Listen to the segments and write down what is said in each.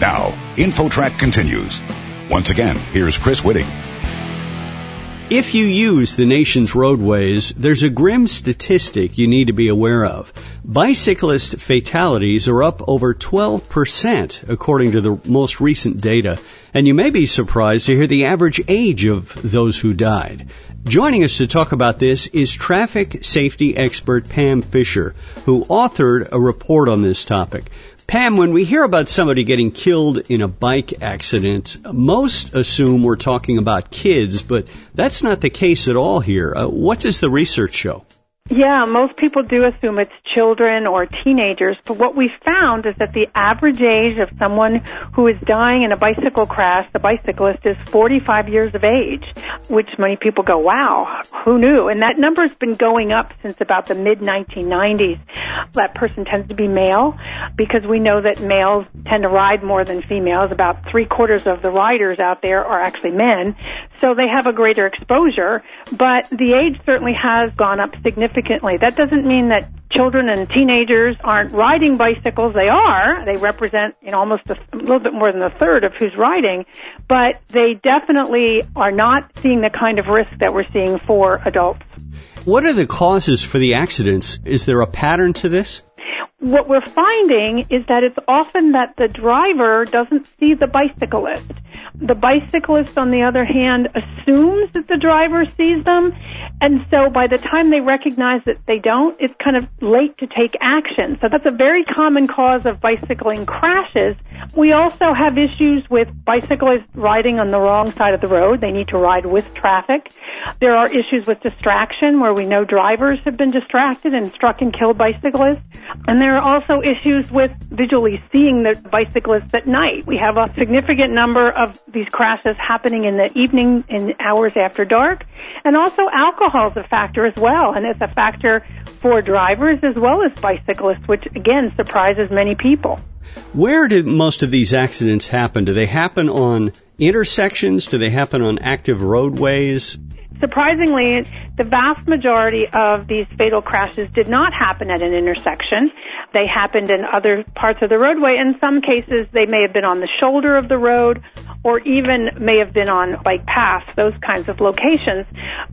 Now, InfoTrack continues. Once again, here's Chris Whitting. If you use the nation's roadways, there's a grim statistic you need to be aware of. Bicyclist fatalities are up over 12% according to the most recent data, and you may be surprised to hear the average age of those who died. Joining us to talk about this is traffic safety expert Pam Fischer, who authored a report on this topic. Pam, when we hear about somebody getting killed in a bike accident, most assume we're talking about kids, but that's not the case at all here. Uh, what does the research show? Yeah, most people do assume it's children or teenagers, but what we found is that the average age of someone who is dying in a bicycle crash, the bicyclist, is 45 years of age, which many people go, wow, who knew? And that number has been going up since about the mid 1990s. That person tends to be male because we know that males tend to ride more than females. About three quarters of the riders out there are actually men, so they have a greater exposure, but the age certainly has gone up significantly significantly. That doesn't mean that children and teenagers aren't riding bicycles. They are. They represent you know, almost a, a little bit more than a third of who's riding, but they definitely are not seeing the kind of risk that we're seeing for adults. What are the causes for the accidents? Is there a pattern to this? What we're finding is that it's often that the driver doesn't see the bicyclist. The bicyclist, on the other hand, assumes that the driver sees them, and so by the time they recognize that they don't, it's kind of late to take action. So that's a very common cause of bicycling crashes. We also have issues with bicyclists riding on the wrong side of the road. They need to ride with traffic. There are issues with distraction where we know drivers have been distracted and struck and killed bicyclists. And there are also issues with visually seeing the bicyclists at night. We have a significant number of these crashes happening in the evening in hours after dark. And also alcohol is a factor as well. And it's a factor for drivers as well as bicyclists, which again surprises many people. Where did most of these accidents happen? Do they happen on intersections? Do they happen on active roadways? Surprisingly, the vast majority of these fatal crashes did not happen at an intersection. They happened in other parts of the roadway. In some cases, they may have been on the shoulder of the road or even may have been on bike paths, those kinds of locations.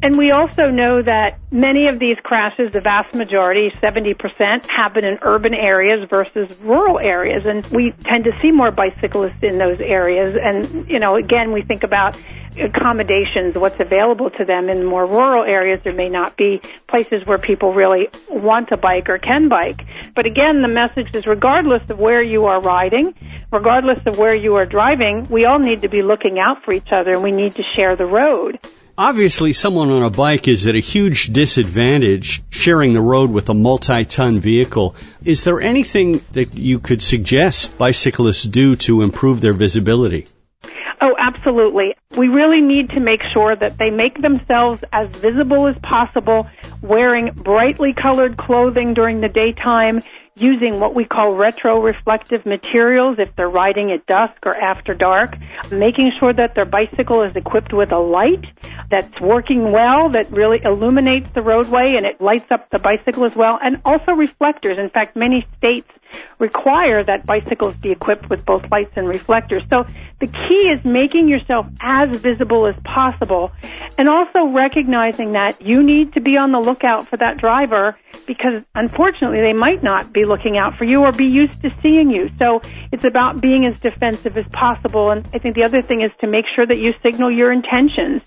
And we also know that many of these crashes, the vast majority, 70%, happen in urban areas versus rural areas. And we tend to see more bicyclists in those areas. And, you know, again, we think about accommodations, what's available to them in more rural areas. There may not be places where people really want to bike or can bike. But again, the message is regardless of where you are riding, regardless of where you are driving, we all need to be looking out for each other and we need to share the road. Obviously, someone on a bike is at a huge disadvantage sharing the road with a multi-ton vehicle. Is there anything that you could suggest bicyclists do to improve their visibility? Oh, absolutely. We really need to make sure that they make themselves as visible as possible, wearing brightly colored clothing during the daytime, using what we call retro-reflective materials if they're riding at dusk or after dark, making sure that their bicycle is equipped with a light that's working well, that really illuminates the roadway and it lights up the bicycle as well, and also reflectors. In fact, many states require that bicycles be equipped with both lights and reflectors. So the key is making yourself as visible as possible and also recognizing that you need to be on the lookout for that driver because unfortunately they might not be looking out for you or be used to seeing you. So it's about being as defensive as possible. And I think the other thing is to make sure that you signal your intentions.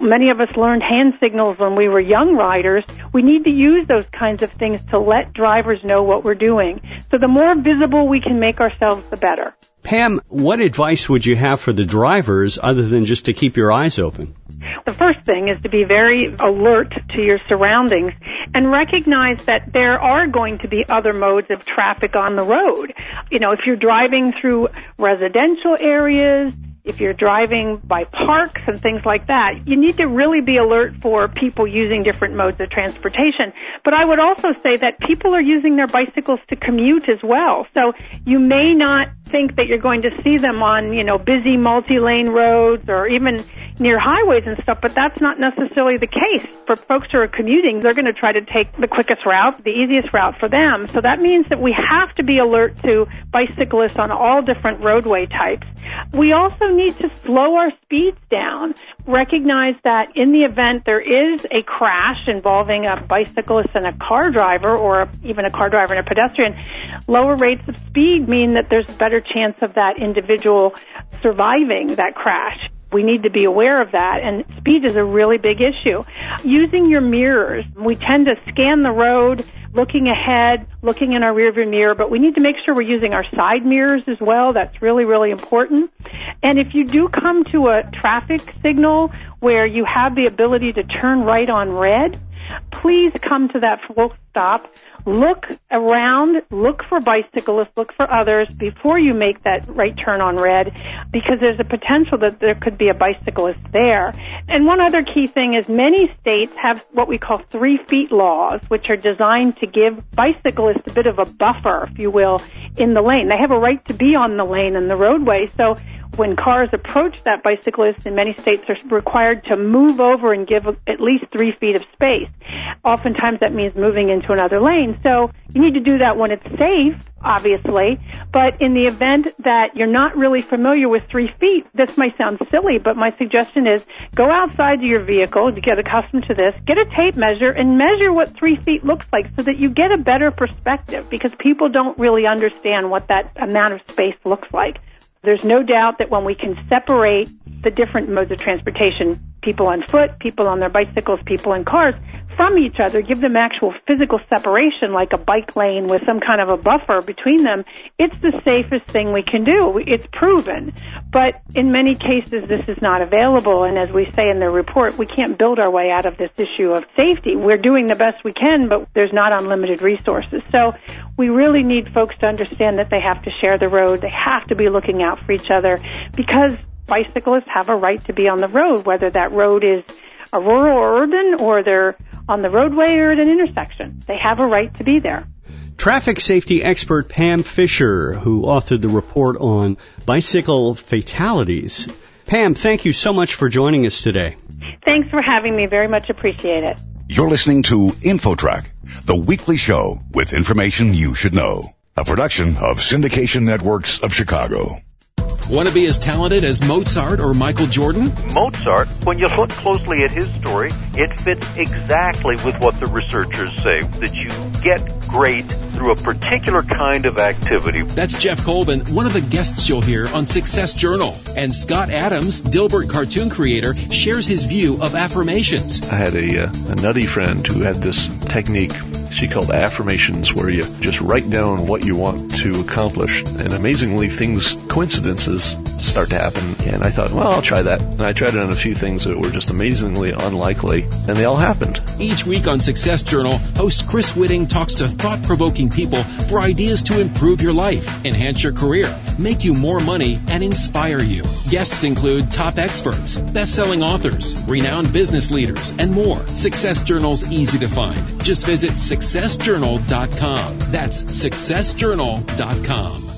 Many of us learned hand signals when we were young riders. We need to use those kinds of things to let drivers know what we're doing. So the more visible we can make ourselves, the better. Pam, what advice would you have for the drivers other than just to keep your eyes open? The first thing is to be very alert to your surroundings and recognize that there are going to be other modes of traffic on the road. You know, if you're driving through residential areas, if you're driving by parks and things like that, you need to really be alert for people using different modes of transportation. But I would also say that people are using their bicycles to commute as well. So you may not think that you're going to see them on, you know, busy multi-lane roads or even near highways and stuff, but that's not necessarily the case. For folks who are commuting, they're going to try to take the quickest route, the easiest route for them. So that means that we have to be alert to bicyclists on all different roadway types. We also need to slow our speeds down. Recognize that in the event there is a crash involving a bicyclist and a car driver or even a car driver and a pedestrian, lower rates of speed mean that there's a better chance of that individual surviving that crash. We need to be aware of that, and speed is a really big issue. Using your mirrors, we tend to scan the road, looking ahead, looking in our rearview mirror, but we need to make sure we're using our side mirrors as well. That's really, really important. And if you do come to a traffic signal where you have the ability to turn right on red, please come to that full stop look around, look for bicyclists, look for others before you make that right turn on red because there's a potential that there could be a bicyclist there. And one other key thing is many states have what we call three feet laws, which are designed to give bicyclists a bit of a buffer, if you will, in the lane. They have a right to be on the lane and the roadway. So when cars approach that bicyclist in many states are required to move over and give at least three feet of space. Oftentimes that means moving into another lane. So you need to do that when it's safe, obviously, but in the event that you're not really familiar with three feet, this might sound silly, but my suggestion is go outside to your vehicle to get accustomed to this, get a tape measure and measure what three feet looks like so that you get a better perspective because people don't really understand what that amount of space looks like. There's no doubt that when we can separate the different modes of transportation, people on foot, people on their bicycles, people in cars, from each other, give them actual physical separation like a bike lane with some kind of a buffer between them, it's the safest thing we can do. It's proven. But in many cases, this is not available. And as we say in the report, we can't build our way out of this issue of safety. We're doing the best we can, but there's not unlimited resources. So we really need folks to understand that they have to share the road. They have to be looking out for each other because bicyclists have a right to be on the road, whether that road is a rural or urban or they're on the roadway or at an intersection. They have a right to be there. Traffic safety expert Pam Fischer, who authored the report on bicycle fatalities. Pam, thank you so much for joining us today. Thanks for having me. Very much appreciate it. You're listening to InfoTrack, the weekly show with information you should know. A production of Syndication Networks of Chicago. Want to be as talented as Mozart or Michael Jordan? Mozart, when you look closely at his story, it fits exactly with what the researchers say that you get great through a particular kind of activity. That's Geoff Colvin, one of the guests you'll hear on Success Journal. And Scott Adams, Dilbert cartoon creator, shares his view of affirmations. I had a, uh, a nutty friend who had this technique she called affirmations where you just write down what you want to accomplish and amazingly things coincidences start to happen and I thought well I'll try that and I tried it on a few things that were just amazingly unlikely and they all happened. Each week on Success Journal host Chris Whitting talks to thought-provoking people for ideas to improve your life, enhance your career, make you more money and inspire you. Guests include top experts, best-selling authors, renowned business leaders and more. Success Journal's easy to find. Just visit successjournal.com. That's successjournal.com.